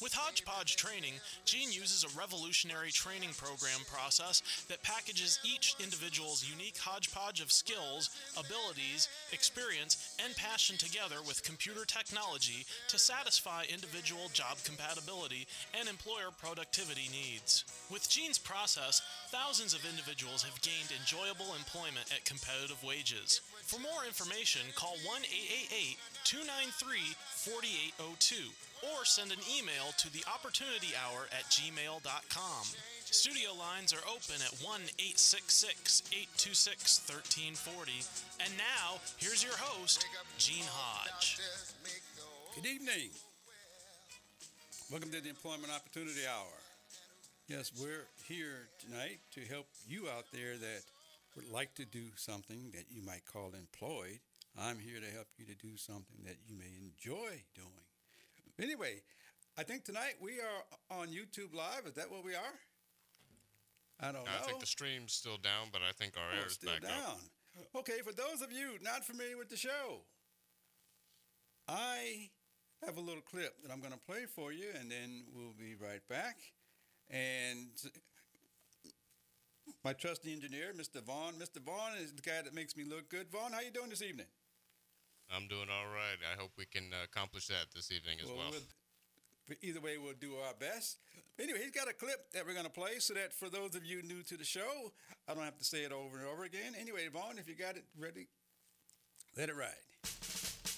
With Hodgepodge Training, Gene uses a revolutionary training program process that packages each individual's unique hodgepodge of skills, abilities, experience, and passion together with computer technology to satisfy individual job compatibility and employer productivity needs. With Gene's process, thousands of individuals have gained enjoyable employment at competitive wages. For more information, call 1 888 293 4802 or send an email to the opportunity hour at gmail.com. Studio lines are open at 1 866 826 1340. And now, here's your host, Gene Hodge. Good evening. Welcome to the Employment Opportunity Hour. Yes, we're here tonight to help you out there that would like to do something that you might call employed. I'm here to help you to do something that you may enjoy doing. Anyway, I think tonight we are on YouTube Live. Is that what we are? I don't know. I think the stream's still down, but I think our Oh, air is still back down. up. Okay, for those of you not familiar with the show, I have a little clip that I'm going to play for you, and then we'll be right back. And my trusty engineer, Mr. Vaughn. Mr. Vaughn is the guy that makes me look good. Vaughn, how you doing this evening? I'm doing all right. I hope we can uh, accomplish that this evening as well. we'll- either way, we'll do our best. Anyway, he's got a clip that we're going to play so that for those of you new to the show, I don't have to say it over and over again. Anyway, Vaughn, if you got it ready, let it ride.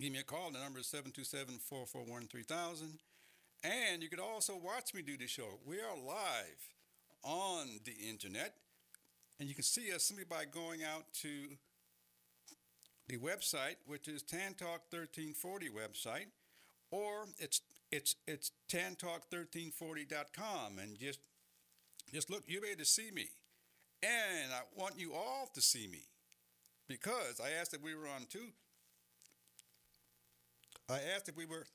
give me a call, the number is 727 441 3000. And you could also watch me do the show. We are live on the internet, and you can see us simply by going out to the website, which is Tantalk 1340 website, or it's it's it's tantalk1340.com, and just just look. You'll be able to see me. And I want you all to see me because I asked that we were on two. I asked if we were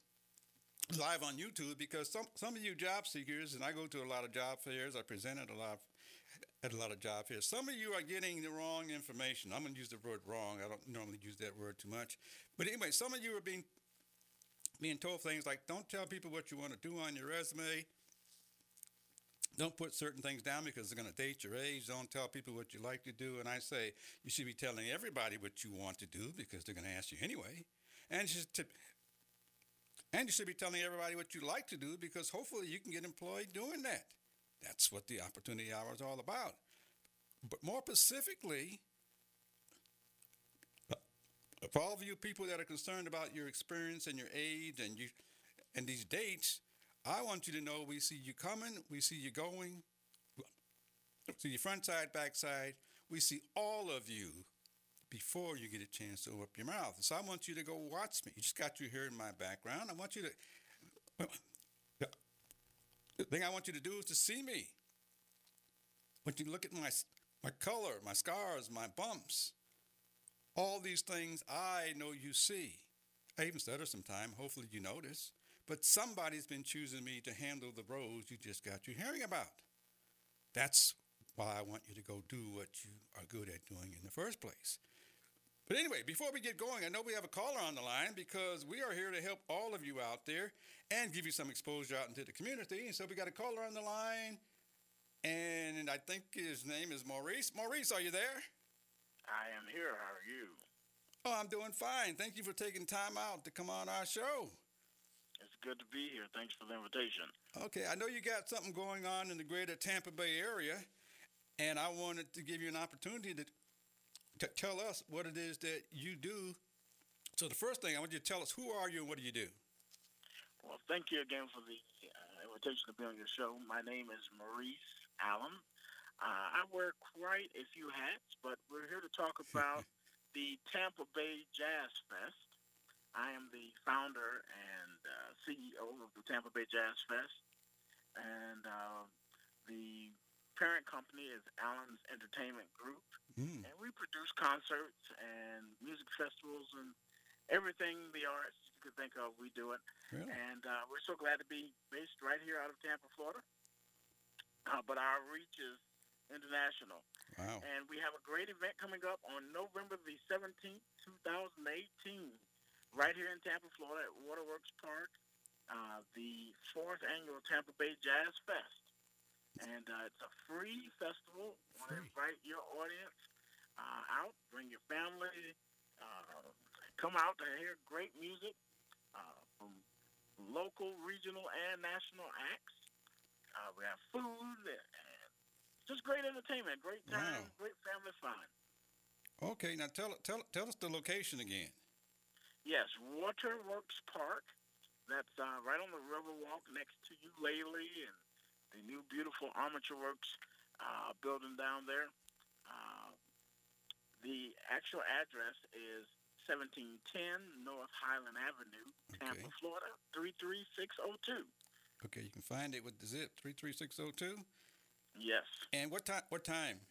live on YouTube because some, some of you job seekers, and I go to a lot of job fairs, I presented a lot at a lot of job fairs. Some of you are getting the wrong information. I'm going to use the word wrong. I don't normally use that word too much. But anyway, some of you are being being told things like don't tell people what you want to do on your resume. Don't put certain things down because they're going to date your age. Don't tell people what you like to do. And I say you should be telling everybody what you want to do because they're going to ask you anyway. And you, should, and you should be telling everybody what you like to do because hopefully you can get employed doing that. That's what the opportunity hour is all about. But more specifically, uh, for all of you people that are concerned about your experience and your age and you and these dates, I want you to know we see you coming, we see you going, we see your front side, back side. We see all of you before you get a chance to open up your mouth. So I want you to go watch me. You just got you here in my background. I want you to. The thing I want you to do is to see me. When you look at my my color, my scars, my bumps, all these things I know you see. I even stutter sometime. Hopefully you notice. But somebody's been choosing me to handle the roles you just got you hearing about. That's why I want you to go do what you are good at doing in the first place. But anyway, before we get going, I know we have a caller on the line because we are here to help all of you out there and give you some exposure out into the community. And so we got a caller on the line, and I think his name is Maurice. Maurice, are you there? I am here. How are you? Oh, I'm doing fine. Thank you for taking time out to come on our show. It's good to be here. Thanks for the invitation. Okay, I know you got something going on in the greater Tampa Bay area, and I wanted to give you an opportunity to, to tell us what it is that you do. So, the first thing I want you to tell us who are you and what do you do? Well, thank you again for the uh, invitation to be on your show. My name is Maurice Allen. Uh, I wear quite a few hats, but we're here to talk about the Tampa Bay Jazz Fest. I am the founder and uh, CEO of the Tampa Bay Jazz Fest, and uh, the parent company is Allen's Entertainment Group, Mm. and we produce concerts and music festivals and everything the arts you could think of. We do it, Really? and uh, we're so glad to be based right here out of Tampa, Florida. Uh, but our reach is international. Wow. And we have a great event coming up on November the 17th, 2018, right here in Tampa, Florida at Waterworks Park, uh, the fourth annual Tampa Bay Jazz Fest. And uh, it's a free festival. I want to invite your audience uh, out, bring your family, uh, come out to hear great music uh, from local, regional, and national acts. Uh, we have food and just great entertainment, great time, Wow. great family fun. Okay, now tell tell tell us the location again. Yes, Waterworks Park. That's uh, right on the Riverwalk next to Ulele and the new beautiful Armature Works uh, building down there. Uh, the actual address is 1710 North Highland Avenue, Tampa, Okay. Florida, 33602. Okay, you can find it with the zip three three six zero two. Yes. And what time? What time?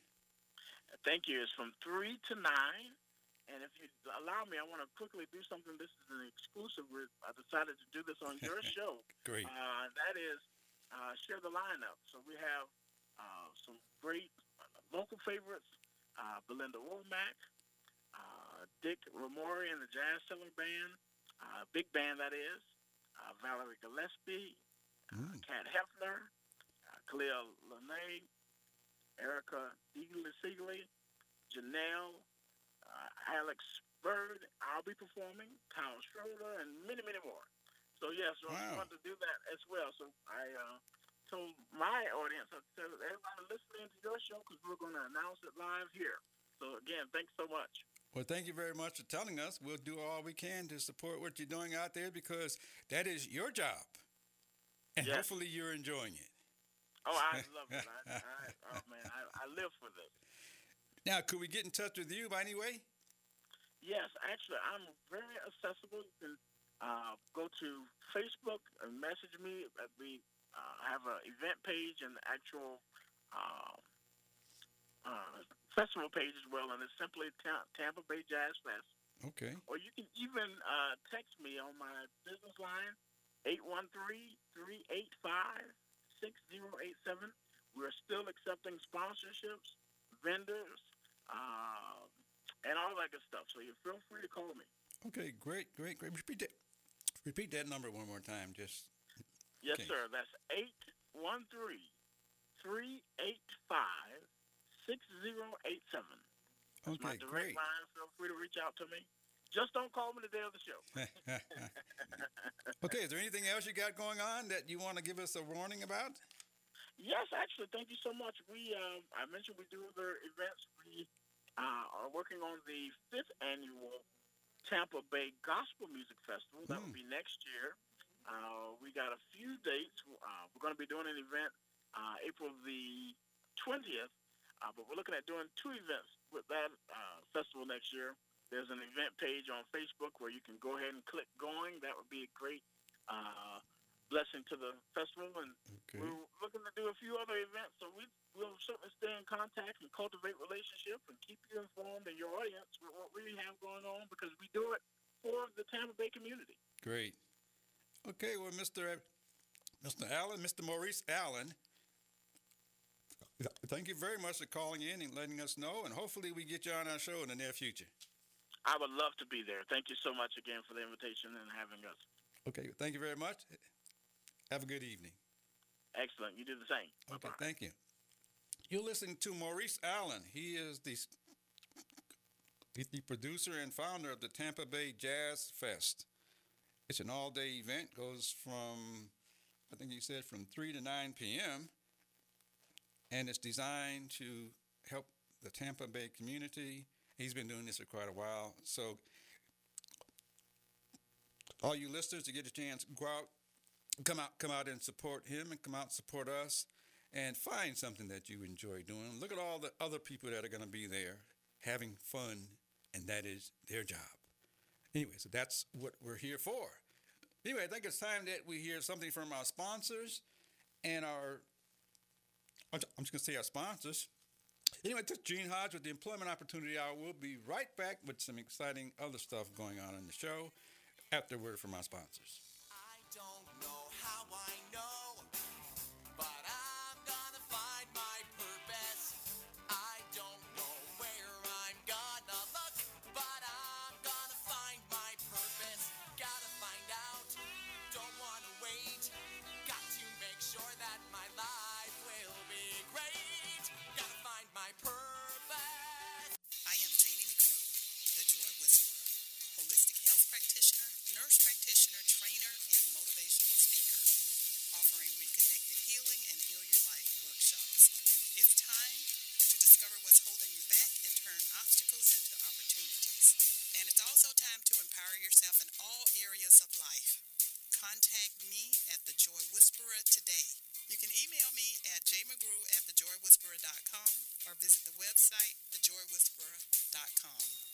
Thank you. It's from 3 to 9. And if you allow me, I want to quickly do something. This is an exclusive. I decided to do this on your show. Great. Uh, that is uh, share the lineup. So we have uh, some great uh, local favorites: uh, Belinda Womack, uh, Dick Ramori and the Jazz Cellar Band, uh, big band that is, uh, Valerie Gillespie, Mm. Kat Hefner, uh, Khalil Lene, Erica Eagley, Janelle, uh, Alex Bird. I'll be performing, Kyle Schroeder, and many, many more. So yes, so I Wow. wanted to do that as well. So I uh, told my audience, I said, everybody listening to your show because we're going to announce it live here. So again, thanks so much. Well, thank you very much for telling us. We'll do all we can to support what you're doing out there because that is your job, and Yes. hopefully you're enjoying it. Oh, I love it. I, I, oh man, I, I live for this. Now, could we get in touch with you by any way? Yes, actually, I'm very accessible. You can uh, go to Facebook and message me. We uh, have an event page and the actual uh, uh, festival page as well, and it's simply Ta- Tampa Bay Jazz Fest. Okay. Or you can even uh, text me on my business line, 813-385-6087. We're still accepting sponsorships, vendors, uh, and all that good stuff. So you feel free to call me. Okay, great, great, great. Repeat that. Number one more time. Just Yes, sir. That's 813-385-6087. That's my okay, direct great. line. Feel free to reach out to me. Just don't call me the day of the show. okay, is there anything else you got going on that you want to give us a warning about? Yes, actually, thank you so much. We, uh, I mentioned we do other events. We uh, are working on the fifth annual Tampa Bay Gospel Music Festival. That will Hmm. be next year. Uh, we got a few dates. Uh, we're going to be doing an event uh, April the 20th, uh, but we're looking at doing two events with that uh, festival next year. There's an event page on Facebook where you can go ahead and click going. That would be a great uh, blessing to the festival. And Okay. we're looking to do a few other events, so we will certainly stay in contact and cultivate relationship and keep you informed and your audience with what we have going on because we do it for the Tampa Bay community. Great. Okay, well, Mr. Mr. Allen, Mr. Maurice Allen, thank you very much for calling in and letting us know, and hopefully we get you on our show in the near future. I would love to be there. Thank you so much again for the invitation and having us. Okay, thank you very much. Have a good evening. Excellent. You do the same. Okay, Bye-bye. thank you. You're listening to Maurice Allen. He is the he's the producer and founder of the Tampa Bay Jazz Fest. It's an all-day event. Goes from I think you said from three to nine p.m. and it's designed to help the Tampa Bay community. He's been doing this for quite a while. So, all you listeners, to get a chance, go out, come out, come out and support him, and come out and support us, and find something that you enjoy doing. Look at all the other people that are going to be there having fun, and that is their job. Anyway, so that's what we're here for. Anyway, I think it's time that we hear something from our sponsors and our. I'm just going to say our sponsors. Anyway, this is Gene Hodge with the Employment Opportunity Hour. We'll be right back with some exciting other stuff going on in the show after word from our sponsors. Practitioner, trainer, and motivational speaker, offering reconnective healing and heal your life workshops. It's time to discover what's holding you back and turn obstacles into opportunities. And it's also time to empower yourself in all areas of life. Contact me at the Joy Whisperer today. You can email me at jmcgrew at thejoywhisperer.com or visit the website thejoywhisperer.com.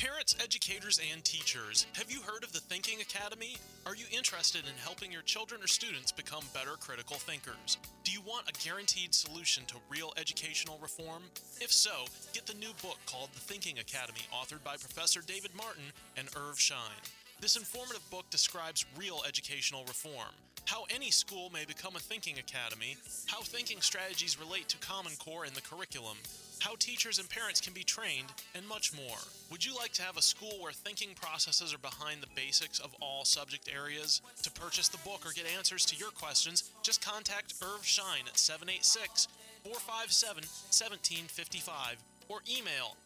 Parents, educators, and teachers, have you heard of the Thinking Academy? Are you interested in helping your children or students become better critical thinkers? Do you want a guaranteed solution to real educational reform? If so, get the new book called The Thinking Academy, authored by Professor David Martin and Irv Schein. This informative book describes real educational reform, how any school may become a thinking academy, how thinking strategies relate to Common Core in the curriculum, how teachers and parents can be trained, and much more. Would you like to have a school where thinking processes are behind the basics of all subject areas? To purchase the book or get answers to your questions, just contact Irv Schein at 786 457 1755 or email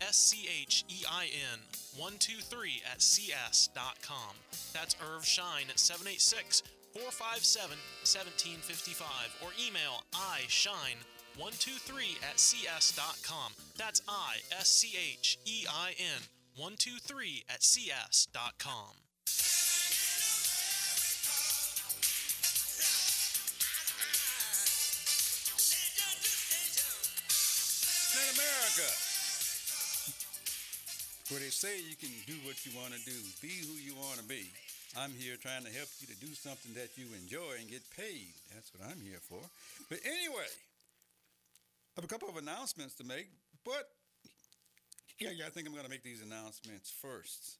ISCHEIN 123 at cs.com. That's Irv Schein at 786 457 1755 or email ishine 123 at cs.com. That's I S C H E I N 123 at cs.com. in America, where they say you can do what you want to do, be who you want to be. I'm here trying to help you to do something that you enjoy and get paid. That's what I'm here for. But anyway, I have a couple of announcements to make, but yeah, yeah, I think I'm going to make these announcements first.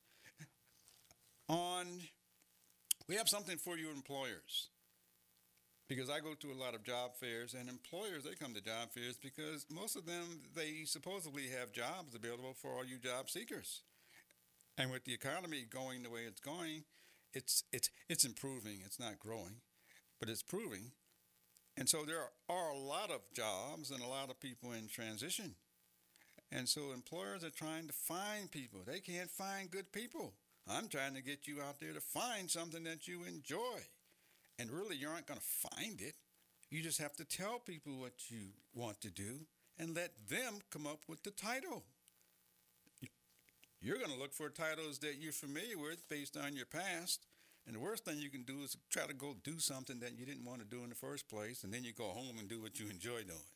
On, we have something for you employers because I go to a lot of job fairs and employers they come to job fairs because most of them they supposedly have jobs available for all you job seekers. And with the economy going the way it's going, it's it's it's improving. It's not growing, but it's proving. And so there are a lot of jobs and a lot of people in transition. And so employers are trying to find people. They can't find good people. I'm trying to get you out there to find something that you enjoy. And really, you aren't going to find it. You just have to tell people what you want to do and let them come up with the title. You're going to look for titles that you're familiar with based on your past. And the worst thing you can do is try to go do something that you didn't want to do in the first place, and then you go home and do what you enjoy doing.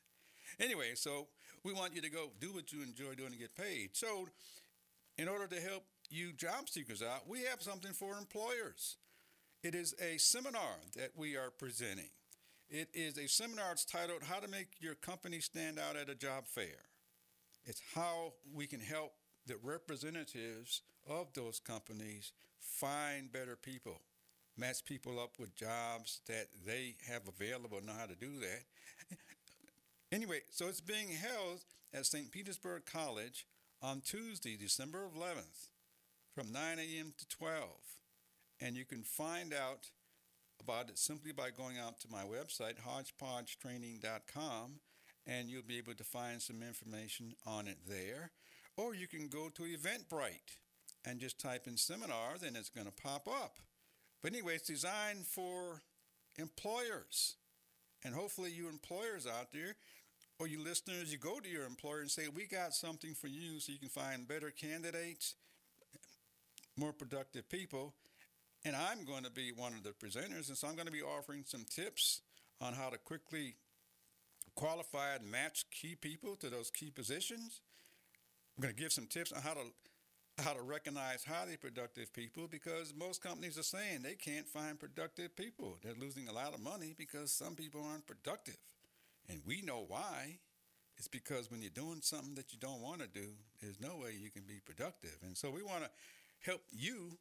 Anyway, so we want you to go do what you enjoy doing and get paid. So, in order to help you job seekers out, we have something for employers. It is a seminar that we are presenting. It is a seminar it's titled How to Make Your Company Stand Out at a Job Fair. It's how we can help the representatives of those companies find better people, match people up with jobs that they have available, know how to do that. Anyway, so it's being held at St. Petersburg College on Tuesday, December 11th, from 9 a.m. to 12. And you can find out about it simply by going out to my website, hodgepodgetraining.com, and you'll be able to find some information on it there. Or you can go to Eventbrite and just type in seminars, and it's going to pop up. But anyway, it's designed for employers. And hopefully, you employers out there or you listeners, you go to your employer and say, We got something for you so you can find better candidates, more productive people. And I'm going to be one of the presenters. And so I'm going to be offering some tips on how to quickly qualify and match key people to those key positions. I'm going to give some tips on how to how to recognize highly productive people because most companies are saying they can't find productive people. They're losing a lot of money because some people aren't productive. And we know why. It's because when you're doing something that you don't want to do, there's no way you can be productive. And so we want to help you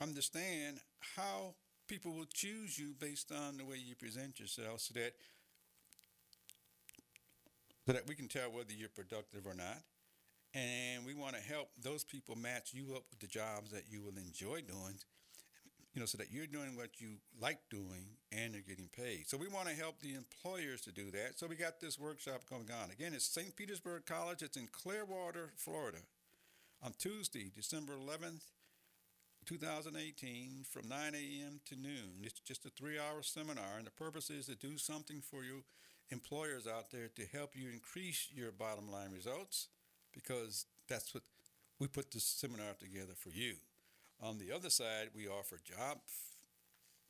understand how people will choose you based on the way you present yourself so that so that we can tell whether you're productive or not. And we want to help those people match you up with the jobs that you will enjoy doing, you know, so that you're doing what you like doing and you're getting paid. So we want to help the employers to do that. So we got this workshop going on. Again, it's St. Petersburg College. It's in Clearwater, Florida, on Tuesday, December 11th, 2018, from 9 a.m. to noon. It's just a three-hour seminar, and the purpose is to do something for you employers out there to help you increase your bottom line results because that's what we put this seminar together for you. On the other side, we offer job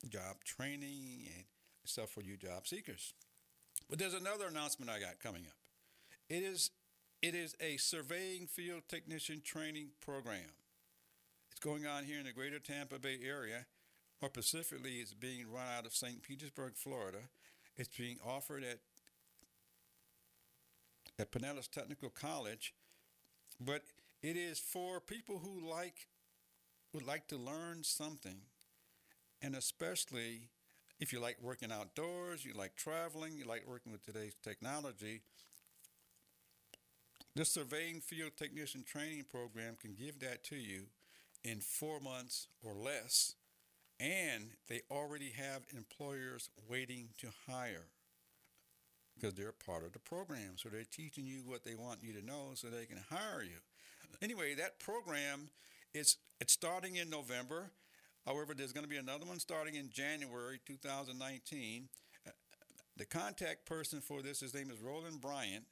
job training and stuff for you job seekers. But there's another announcement I got coming up. It is it is a surveying field technician training program. It's going on here in the greater Tampa Bay area. More specifically, it's being run out of St. Petersburg, Florida. It's being offered at at Pinellas Technical College, but it is for people who like would like to learn something, and especially if you like working outdoors, you like traveling, you like working with today's technology. This surveying field technician training program can give that to you in four months or less, and they already have employers waiting to hire because they're part of the program. So they're teaching you what they want you to know so they can hire you. Anyway, that program is it's starting in November. However, there's going to be another one starting in January 2019. Uh, the contact person for this, his name is Roland Bryant.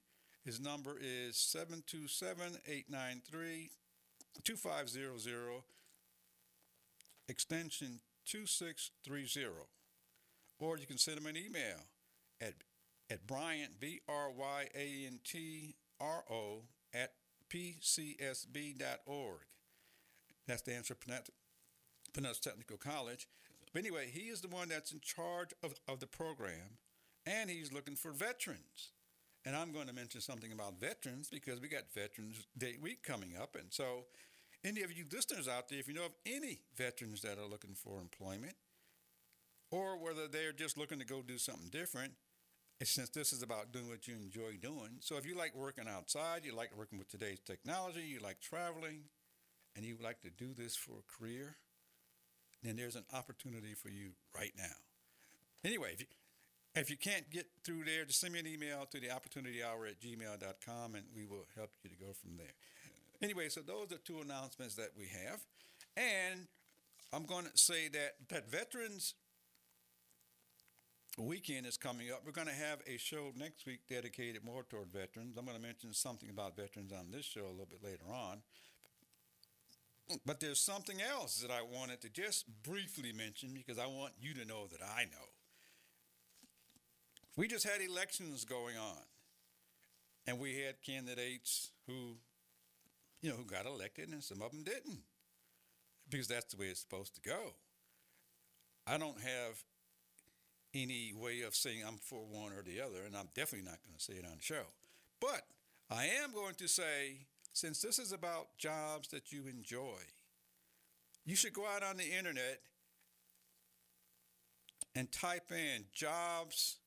His number is 727 893 2500, extension 2630. Or you can send him an email at, at Bryant, B R Y A N T R O, at pcsb.org. That's the answer Pinellas Technical College. But anyway, he is the one that's in charge of, of the program, and he's looking for veterans. And I'm going to mention something about veterans because we got Veterans Day week coming up. And so, any of you listeners out there, if you know of any veterans that are looking for employment, or whether they're just looking to go do something different, since this is about doing what you enjoy doing. So, if you like working outside, you like working with today's technology, you like traveling, and you like to do this for a career, then there's an opportunity for you right now. Anyway, if you, if you can't get through there, just send me an email to the opportunity hour at gmail.com and we will help you to go from there. Anyway, so those are two announcements that we have. And I'm going to say that, that Veterans Weekend is coming up. We're going to have a show next week dedicated more toward veterans. I'm going to mention something about veterans on this show a little bit later on. But there's something else that I wanted to just briefly mention because I want you to know that I know. We just had elections going on, and we had candidates who, you know, who got elected, and some of them didn't, because that's the way it's supposed to go. I don't have any way of saying I'm for one or the other, and I'm definitely not going to say it on the show. But I am going to say since this is about jobs that you enjoy, you should go out on the internet and type in jobs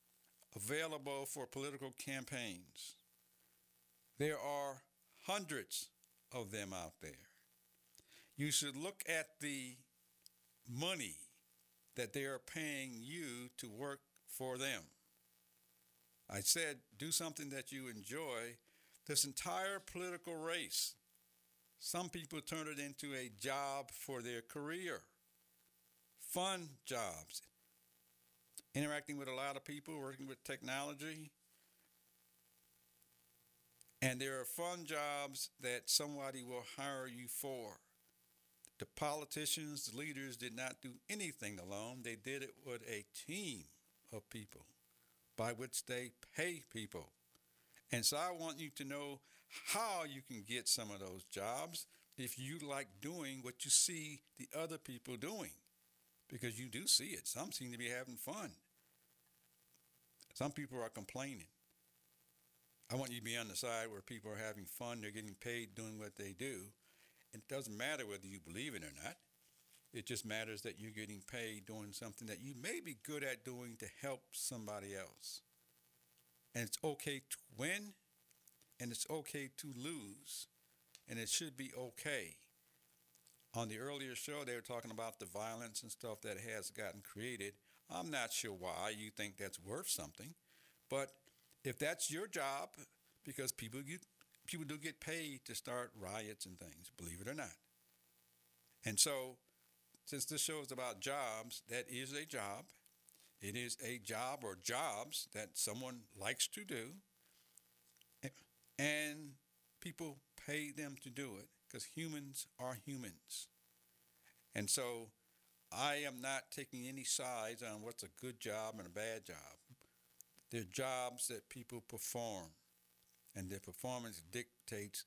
available for political campaigns. There are hundreds of them out there. You should look at the money that they are paying you to work for them. I said, do something that you enjoy this entire political race. Some people turn it into a job for their career, fun jobs, interacting with a lot of people, working with technology. And there are fun jobs that somebody will hire you for. The politicians, the leaders did not do anything alone. They did it with a team of people by which they pay people. And so I want you to know how you can get some of those jobs if you like doing what you see the other people doing, because you do see it. Some seem to be having fun, some people are complaining. I want you to be on the side where people are having fun, they're getting paid doing what they do. It doesn't matter whether you believe it or not. It just matters that you're getting paid doing something that you may be good at doing to help somebody else. And it's okay to win and it's okay to lose. And it should be okay. On the earlier show, they were talking about the violence and stuff that has gotten created. I'm not sure why you think that's worth something, but if that's your job, because people get, people do get paid to start riots and things, believe it or not. And so, since this show is about jobs, that is a job. It is a job or jobs that someone likes to do, and people pay them to do it because humans are humans. And so I am not taking any sides on what's a good job and a bad job. They're jobs that people perform, and their performance dictates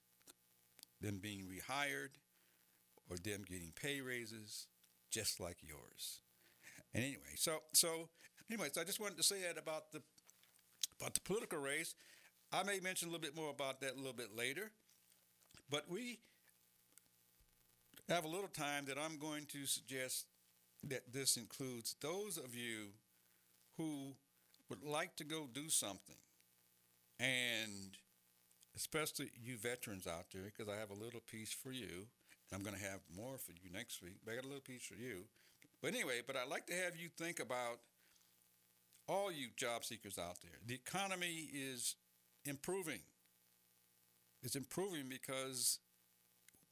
them being rehired or them getting pay raises just like yours. And anyway, so so anyways, I just wanted to say that about the about the political race. I may mention a little bit more about that a little bit later, but we have a little time that I'm going to suggest that this includes those of you who would like to go do something, and especially you veterans out there, because I have a little piece for you. And I'm going to have more for you next week, but I got a little piece for you. But anyway, but I'd like to have you think about all you job seekers out there. The economy is improving. It's improving because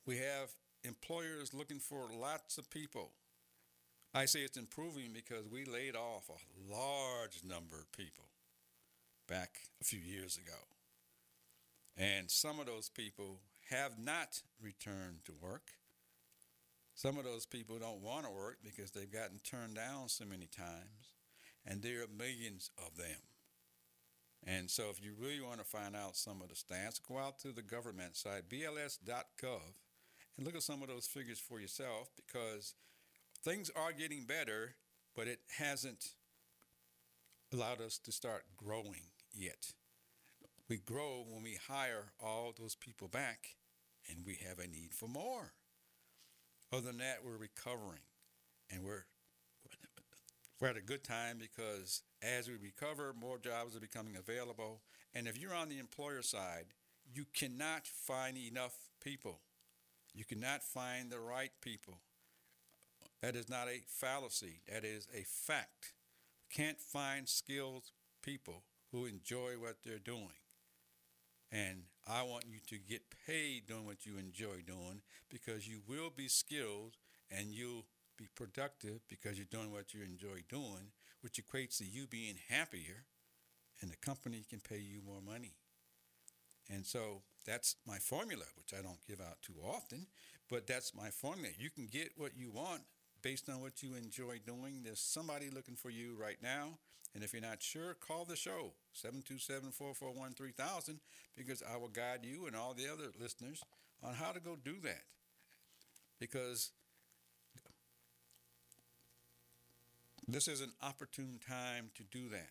we have employers looking for lots of people. I say it's improving because we laid off a large number of people. back a few years ago. And some of those people have not returned to work. Some of those people don't want to work because they've gotten turned down so many times, and there are millions of them. And so, if you really want to find out some of the stats, go out to the government site, bls.gov, and look at some of those figures for yourself because things are getting better, but it hasn't allowed us to start growing yet. We grow when we hire all those people back, and we have a need for more. Other than that, we're recovering, and we're we're at a good time because as we recover, more jobs are becoming available. And if you're on the employer side, you cannot find enough people. You cannot find the right people. That is not a fallacy, that is a fact. Can't find skilled people who enjoy what they're doing. And I want you to get paid doing what you enjoy doing because you will be skilled and you'll be productive because you're doing what you enjoy doing, which equates to you being happier and the company can pay you more money. And so that's my formula, which I don't give out too often, but that's my formula. You can get what you want based on what you enjoy doing. There's somebody looking for you right now. And if you're not sure, call the show, 727 441 3000, because I will guide you and all the other listeners on how to go do that. Because this is an opportune time to do that.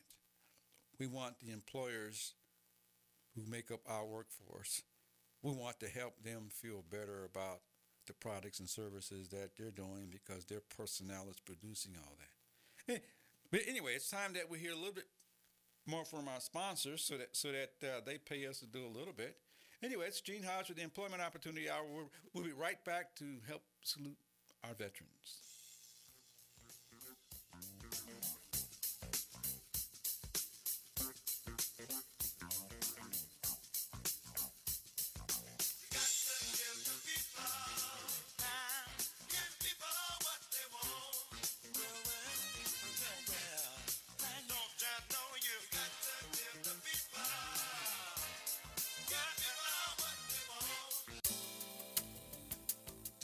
We want the employers who make up our workforce, we want to help them feel better about the products and services that they're doing because their personnel is producing all that. But anyway, it's time that we hear a little bit more from our sponsors so that so that uh, they pay us to do a little bit. Anyway, it's Gene Hodge with the Employment Opportunity Hour. We'll, we'll be right back to help salute our veterans.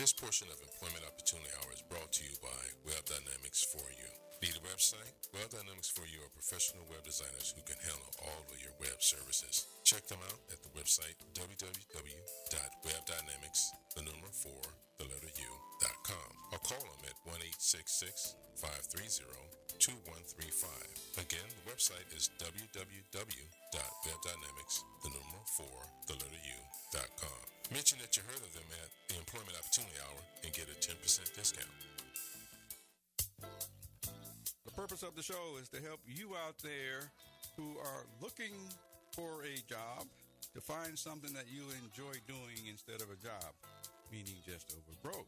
This portion of Employment Opportunity Hour is brought to you by Web Dynamics for You. Need a website? Web Dynamics for You are professional web designers who can handle all of your web services. Check them out at the website www.webdynamics, the number 4, the letter Or call them at 1 530 2135. Again, the website is www.webdynamics, the number 4, the letter U.com. Mention that you heard of them at the Employment Opportunity Hour and get a 10% discount. The purpose of the show is to help you out there who are looking for a job to find something that you enjoy doing instead of a job, meaning just over broke.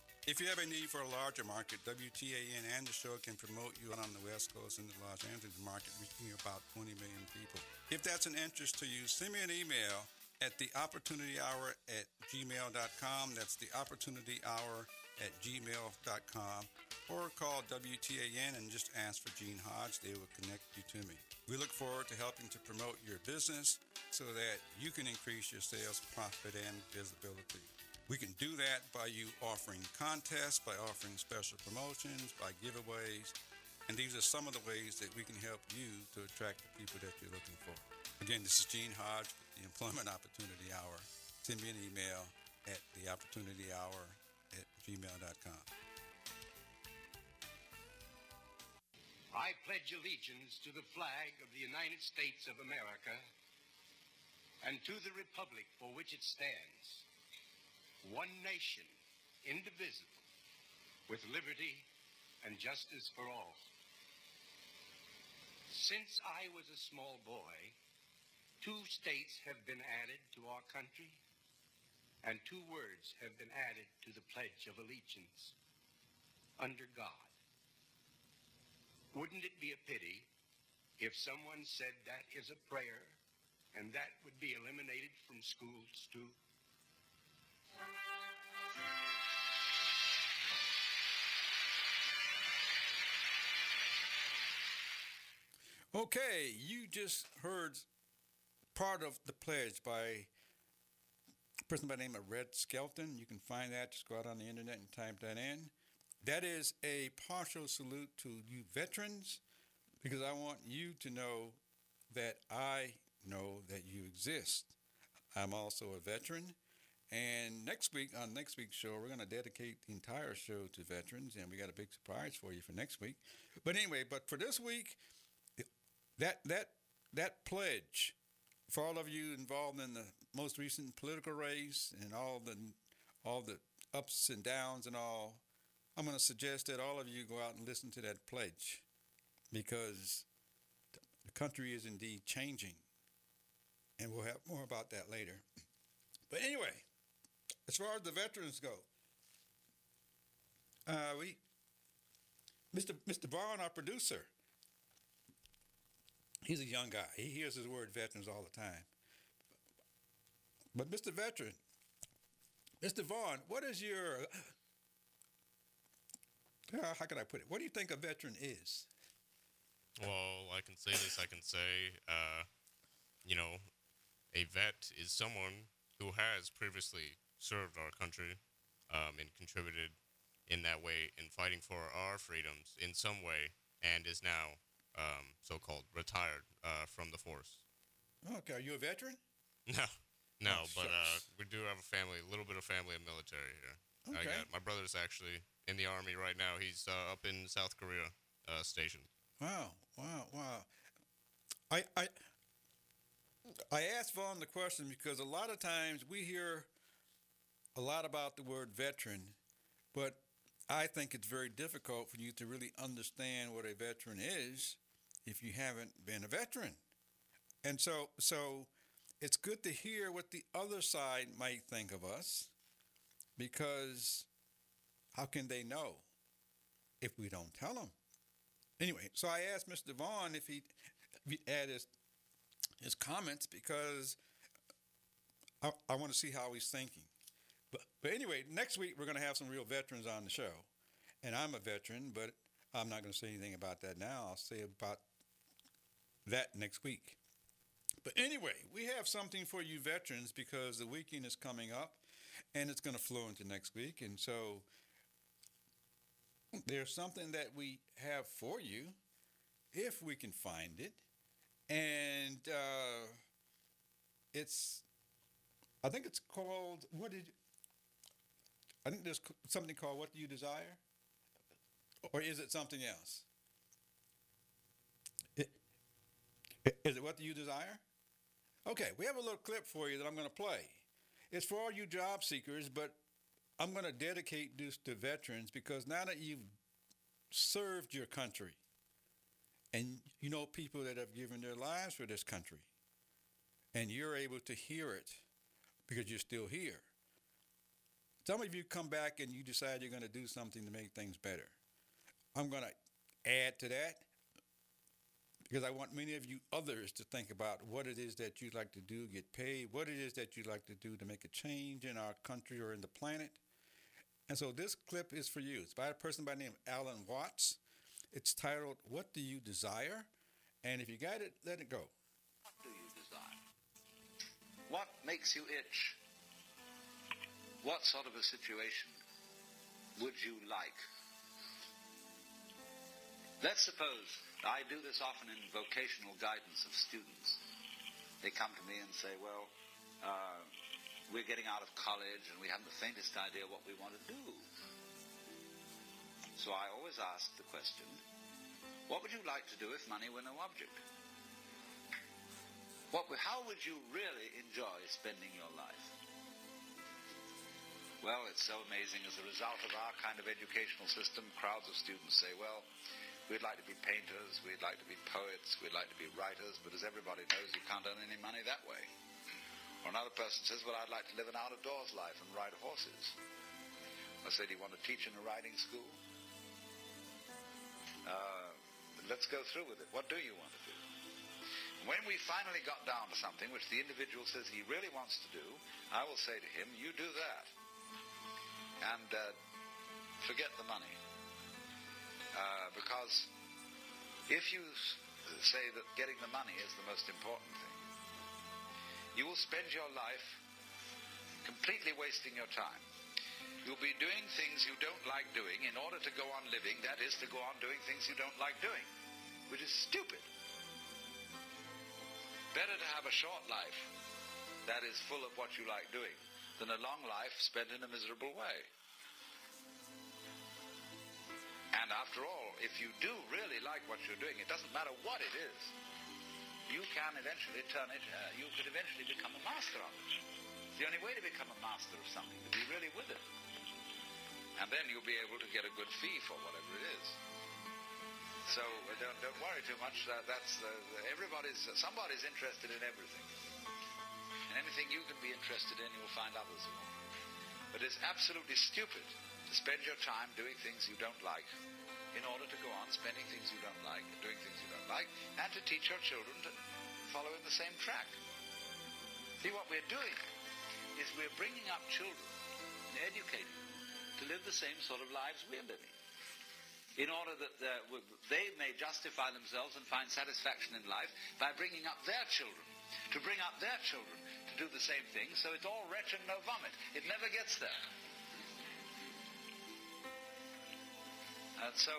If you have a need for a larger market, WTAN and the show can promote you on the West Coast and the Los Angeles market, reaching about 20 million people. If that's an interest to you, send me an email at the opportunity hour at gmail.com. That's the opportunity hour at gmail.com. Or call WTAN and just ask for Gene Hodge. They will connect you to me. We look forward to helping to promote your business so that you can increase your sales, profit, and visibility. We can do that by you offering contests, by offering special promotions, by giveaways. And these are some of the ways that we can help you to attract the people that you're looking for. Again, this is Gene Hodge with the Employment Opportunity Hour. Send me an email at theopportunityhour at gmail.com. I pledge allegiance to the flag of the United States of America and to the republic for which it stands, one nation, indivisible, with liberty and justice for all. Since I was a small boy, two states have been added to our country, and two words have been added to the Pledge of Allegiance under God. Wouldn't it be a pity if someone said that is a prayer and that would be eliminated from schools too? Okay, you just heard part of the pledge by a person by the name of Red Skelton. You can find that. Just go out on the internet and type that in. That is a partial salute to you veterans because I want you to know that I know that you exist. I'm also a veteran. And next week, on next week's show, we're going to dedicate the entire show to veterans, and we got a big surprise for you for next week. But anyway, but for this week, that that that pledge for all of you involved in the most recent political race and all the all the ups and downs and all, I'm going to suggest that all of you go out and listen to that pledge because the country is indeed changing. And we'll have more about that later. But anyway, as far as the veterans go, uh, we, Mr. Mr. Vaughn, our producer, he's a young guy. He hears his word veterans all the time. But Mr. Veteran, Mr. Vaughn, what is your how can I put it? What do you think a veteran is? Well, I can say this. I can say, uh, you know, a vet is someone who has previously served our country um, and contributed in that way in fighting for our freedoms in some way, and is now um, so-called retired uh, from the force. Okay, are you a veteran? No, no, Oh, but uh, we do have a family, a little bit of family and military here. I Okay. got my brother's actually in the army right now. He's uh, up in South Korea, uh, stationed. Wow, wow, wow. I I I asked Vaughn the question because a lot of times we hear a lot about the word veteran, but I think it's very difficult for you to really understand what a veteran is if you haven't been a veteran. And so so it's good to hear what the other side might think of us because how can they know if we don't tell them? Anyway, so I asked Mr. Vaughn if he he'd add his his comments because I, I want to see how he's thinking. But but anyway, next week we're going to have some real veterans on the show, and I'm a veteran, but I'm not going to say anything about that now. I'll say about that next week. But anyway, we have something for you veterans because the weekend is coming up, and it's going to flow into next week, and so there's something that we have for you if we can find it. And uh, it's i think it's called what did i think there's something called what do you desire? Or is it something else I- i- is it what you desire okay we have a little clip for you that i'm going to play it's for all you job seekers but I'm going to dedicate this to veterans because now that you've served your country and you know people that have given their lives for this country and you're able to hear it because you're still here. Some of you come back and you decide you're going to do something to make things better. I'm going to add to that because I want many of you others to think about what it is that you'd like to do, get paid, what it is that you'd like to do to make a change in our country or in the planet. And so this clip is for you. It's by a person by the name of Alan Watts. It's titled, What Do You Desire? And if you got it, let it go. What do you desire? What makes you itch? What sort of a situation would you like? Let's suppose I do this often in vocational guidance of students. They come to me and say, Well, uh, we're getting out of college and we haven't the faintest idea what we want to do. So I always ask the question what would you like to do if money were no object? What, how would you really enjoy spending your life? Well, it's so amazing. As a result of our kind of educational system, crowds of students say, well, we'd like to be painters, we'd like to be poets, we'd like to be writers, but as everybody knows, you can't earn any money that way. Or another person says, well, I'd like to live an out-of-doors life and ride horses. I say, do you want to teach in a riding school? Uh, let's go through with it. What do you want to do? When we finally got down to something which the individual says he really wants to do, I will say to him, you do that and uh, forget the money. Uh, because if you say that getting the money is the most important thing, you will spend your life completely wasting your time. You'll be doing things you don't like doing in order to go on living, that is, to go on doing things you don't like doing, which is stupid. Better to have a short life that is full of what you like doing than a long life spent in a miserable way. And after all, if you do really like what you're doing, it doesn't matter what it is, you can eventually turn it, uh, you could eventually become a master of it. It's the only way to become a master of something, to be really with it. And then you'll be able to get a good fee for whatever it is. So uh, don't, don't worry too much. Uh, that's uh, everybody's, somebody's interested in everything. And anything you can be interested in, you'll find others. But it's absolutely stupid to spend your time doing things you don't like in order to go on spending things you don't like, doing things you don't like, and to teach your children to follow in the same track. See, what we're doing is we're bringing up children and educating them to live the same sort of lives we're living in order that they may justify themselves and find satisfaction in life by bringing up their children, to bring up their children to do the same thing, so it's all wretch and no vomit. It never gets there. And so,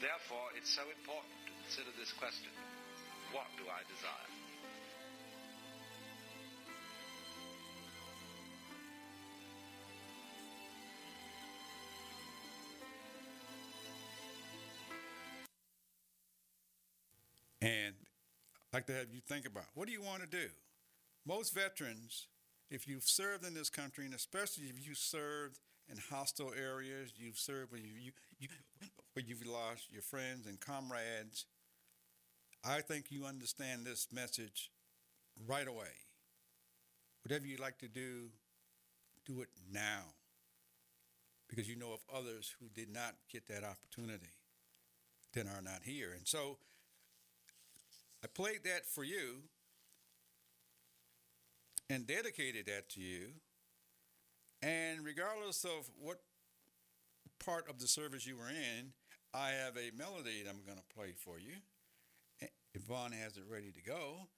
therefore, it's so important to consider this question. What do I desire? And I'd like to have you think about what do you want to do? Most veterans, if you've served in this country, and especially if you served in hostile areas, you've served where, you, you, where you've lost your friends and comrades, I think you understand this message right away. Whatever you like to do, do it now. Because you know of others who did not get that opportunity, then are not here. And so I played that for you and dedicated that to you. And regardless of what part of the service you were in, I have a melody that I'm going to play for you. Eh, Vaughn has it ready to go.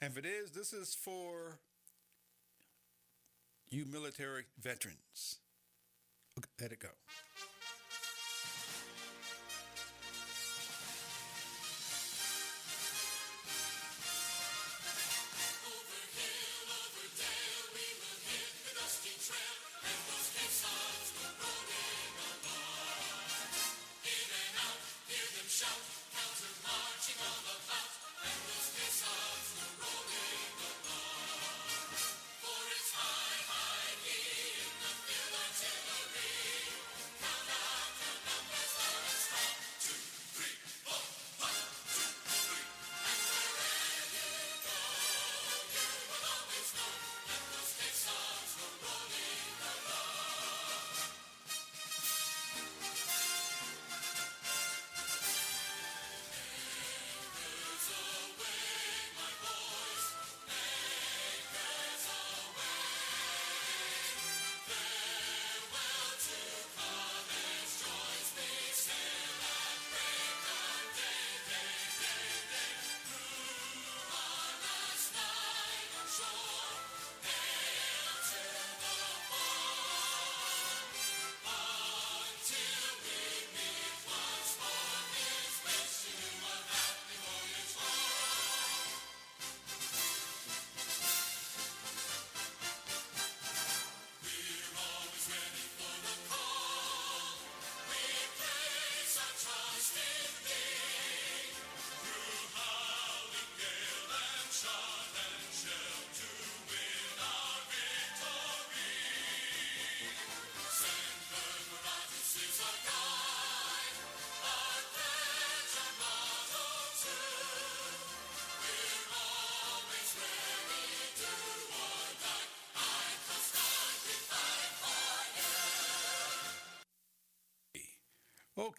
And if it is, this is for you military veterans. Let it go.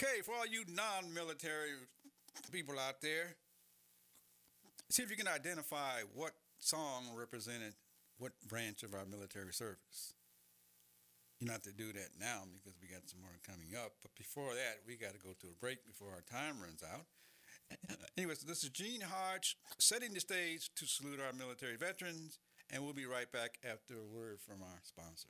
Okay, for all you non military people out there, see if you can identify what song represented what branch of our military service. You don't have to do that now because we got some more coming up. But before that, we got to go to a break before our time runs out. Anyways, this is Gene Hodge setting the stage to salute our military veterans, and we'll be right back after a word from our sponsor.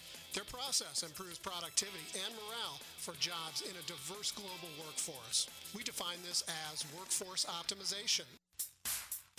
Their process improves productivity and morale for jobs in a diverse global workforce. We define this as workforce optimization.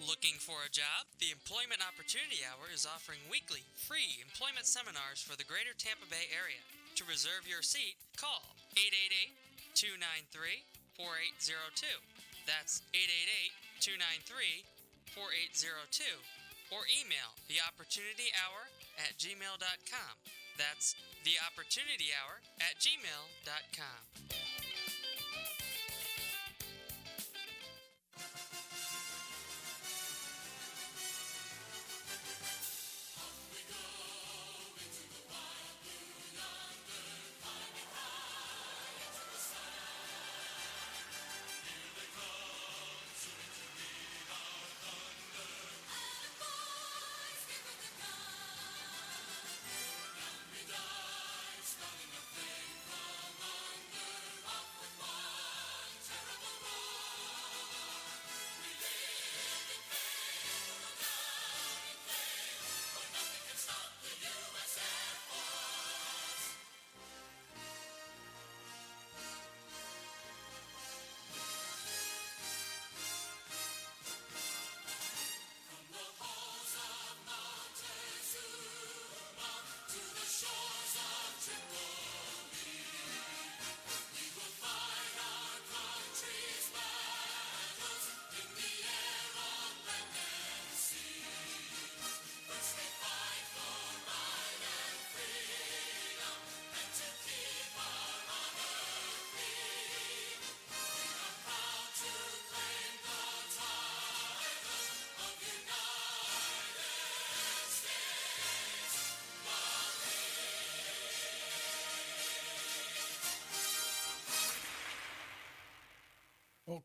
Looking for a job? The Employment Opportunity Hour is offering weekly free employment seminars for the greater Tampa Bay area. To reserve your seat, call 888 293 4802. That's 888 293 4802. Or email theopportunityhour at gmail.com. That's theopportunityhour at gmail.com.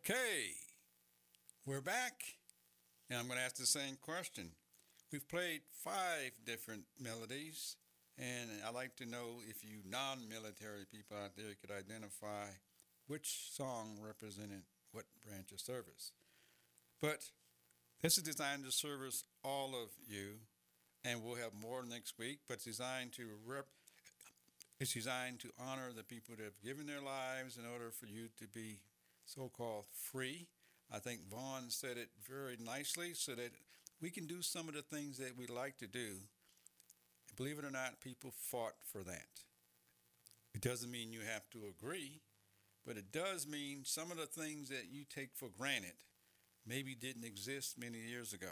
Okay, we're back, and I'm going to ask the same question. We've played five different melodies, and I'd like to know if you non military people out there could identify which song represented what branch of service. But this is designed to service all of you, and we'll have more next week, but it's designed to rep. It's designed to honor the people that have given their lives in order for you to be so called free. I think Vaughn said it very nicely so that we can do some of the things that we like to do. Believe it or not, people fought for that. It doesn't mean you have to agree, but it does mean some of the things that you take for granted maybe didn't exist many years ago.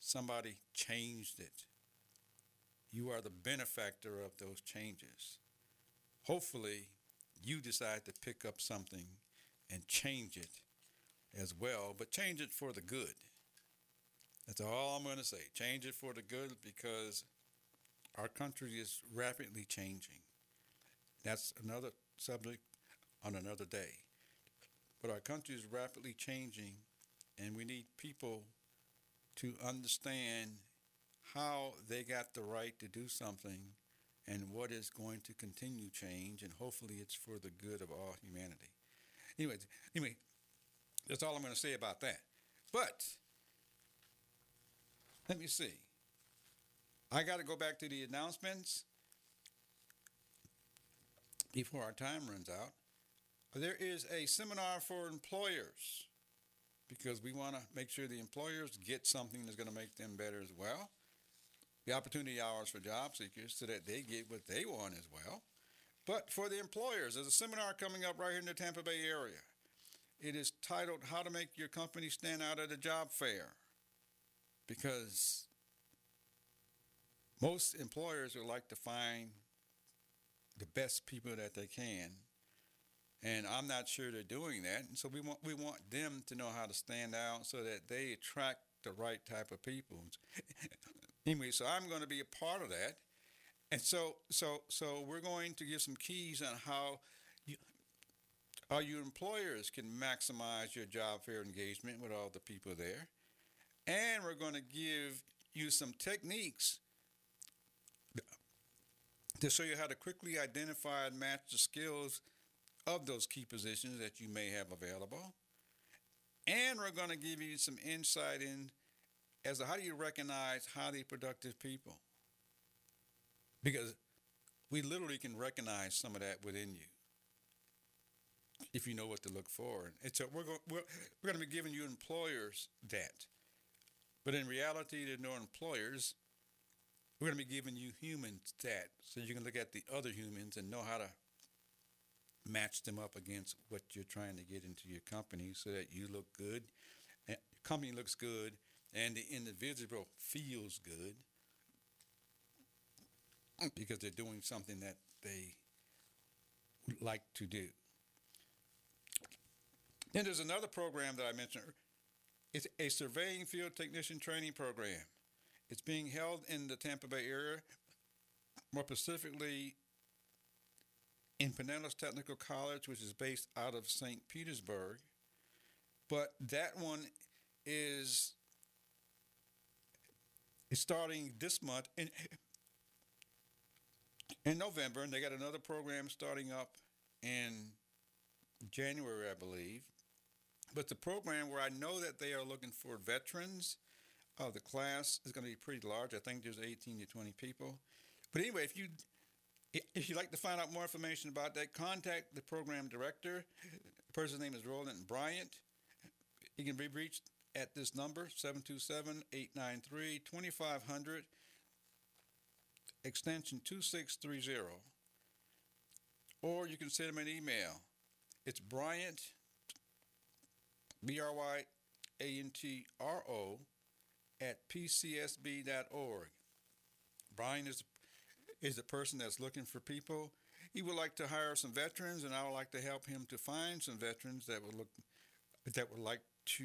Somebody changed it. You are the benefactor of those changes. Hopefully, you decide to pick up something and change it as well, but change it for the good. That's all I'm going to say. Change it for the good because our country is rapidly changing. That's another subject on another day. But our country is rapidly changing, and we need people to understand how they got the right to do something and what is going to continue change, and hopefully it's for the good of all humanity. Anyway, anyway, that's all I'm going to say about that. But let me see. I got to go back to the announcements before our time runs out. There is a seminar for employers because we want to make sure the employers get something that's going to make them better as well. The opportunity hours for job seekers so that they get what they want as well. But for the employers, there's a seminar coming up right here in the Tampa Bay area. It is titled How to Make Your Company Stand Out at a Job Fair. Because most employers would like to find the best people that they can. And I'm not sure they're doing that. And so we want we want them to know how to stand out so that they attract the right type of people. anyway, so I'm going to be a part of that. And so so so we're going to give some keys on how you, how your employers can maximize your job fair engagement with all the people there. And we're going to give you some techniques to show you how to quickly identify and match the skills of those key positions that you may have available. And we're going to give you some insight in as to how do you recognize highly productive people. Because we literally can recognize some of that within you if you know what to look for. And so we're going, we're, we're going to be giving you employers that. But in reality, there are no employers. We're going to be giving you humans that so you can look at the other humans and know how to match them up against what you're trying to get into your company so that you look good, your company looks good, and the individual feels good because they're doing something that they like to do. Then there's another program that I mentioned. It's a surveying field technician training program. It's being held in the Tampa Bay area, more specifically in Pinellas Technical College, which is based out of St. Petersburg. But that one is, is starting this month in, in November, and they got another program starting up in January, I believe. But the program where I know that they are looking for veterans uh, the class is going to be pretty large. I think there's 18 to 20 people. But anyway, if you if you'd like to find out more information about that, contact the program director. The person's name is Roland Bryant. He can be reached at this number 727-893-2500 extension 2630 or you can send him an email it's bryant b-r-y-a-n-t-r-o at pcsb.org. Bryant is is the person that's looking for people. He would like to hire some veterans, and I would like to help him to find some veterans that would look that would like to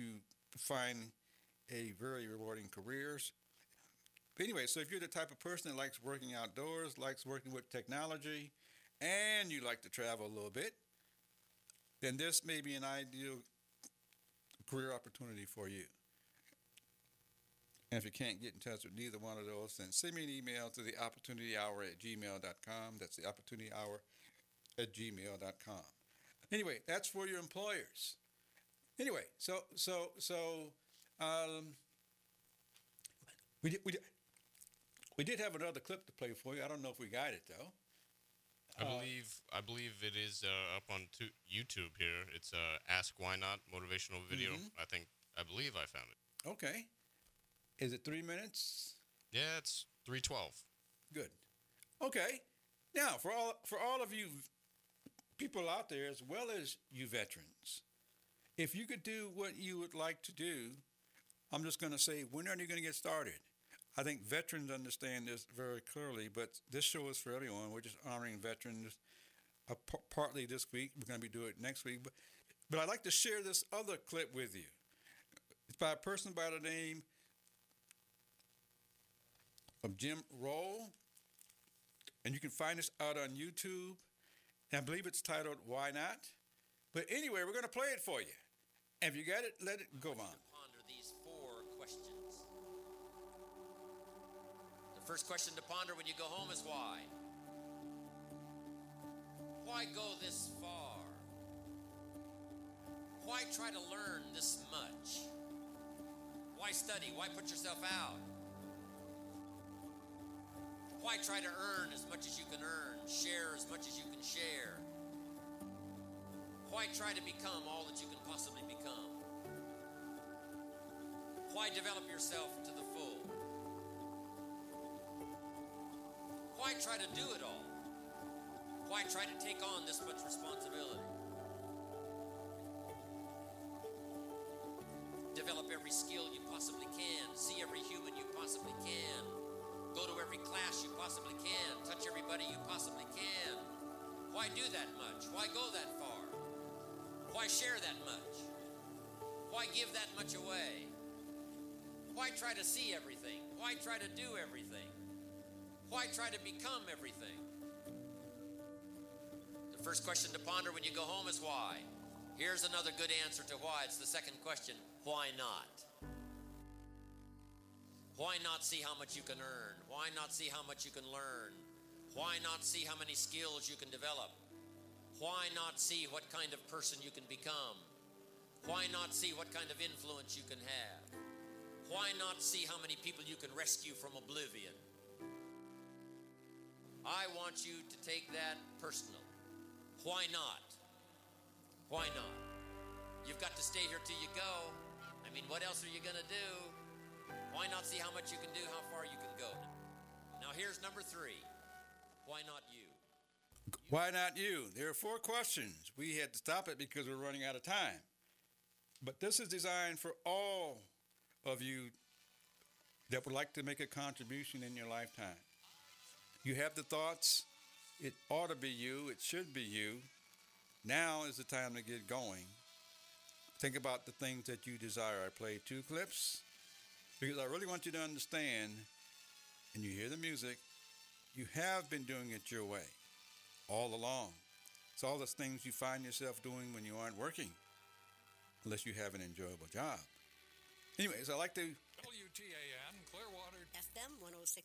find a very rewarding careers. But anyway, so if you're the type of person that likes working outdoors, likes working with technology, and you like to travel a little bit, then this may be an ideal career opportunity for you. And if you can't get in touch with neither one of those, then send me an email to the opportunity hour at gmail.com. That's the opportunity hour at gmail.com. Anyway, that's for your employers. Anyway, so so so um, we did, we we did have another clip to play for you. I don't know if we got it though. I believe I believe it is uh, up on tu- YouTube here. It's uh, Ask Why Not motivational video. Mhm. I think I believe I found it. Okay. Is it three minutes? Yeah, it's three twelve. Good. Okay. Now, for all for all of you people out there, as well as you veterans, if you could do what you would like to do, I'm just going to say, when are you going to get started? I think veterans understand this very clearly, but this show is for everyone. We're just honoring veterans uh, p- partly this week. We're going to be doing it next week. But, but I'd like to share this other clip with you. It's by a person by the name of Jim Rohn. And you can find us out on YouTube. And I believe it's titled Why Not? But anyway, we're going to play it for you. And if you got it, let it go on. First question to ponder when you go home is why? Why go this far? Why try to learn this much? Why study? Why put yourself out? Why try to earn as much as you can earn, share as much as you can share? Why try to become all that you can possibly become? Why develop yourself to the full? Why try to do it all? Why try to take on this much responsibility? Develop every skill you possibly can, see every human you possibly can, go to every class you possibly can, touch everybody you possibly can. Why do that much? Why go that far? Why share that much? Why give that much away? Why try to see everything? Why try to do everything? Why try to become everything? The first question to ponder when you go home is why. Here's another good answer to why. It's the second question why not? Why not see how much you can earn? Why not see how much you can learn? Why not see how many skills you can develop? Why not see what kind of person you can become? Why not see what kind of influence you can have? Why not see how many people you can rescue from oblivion? I want you to take that personal. Why not? Why not? You've got to stay here till you go. I mean, what else are you going to do? Why not see how much you can do, how far you can go? Now, here's number three. Why not you? Why not you? There are four questions. We had to stop it because we're running out of time. But this is designed for all of you that would like to make a contribution in your lifetime. You have the thoughts, it ought to be you, it should be you. Now is the time to get going. Think about the things that you desire. I played two clips because I really want you to understand, and you hear the music, you have been doing it your way all along. It's all those things you find yourself doing when you aren't working, unless you have an enjoyable job. Anyways, I like to WTAN Clearwater FM 106.9.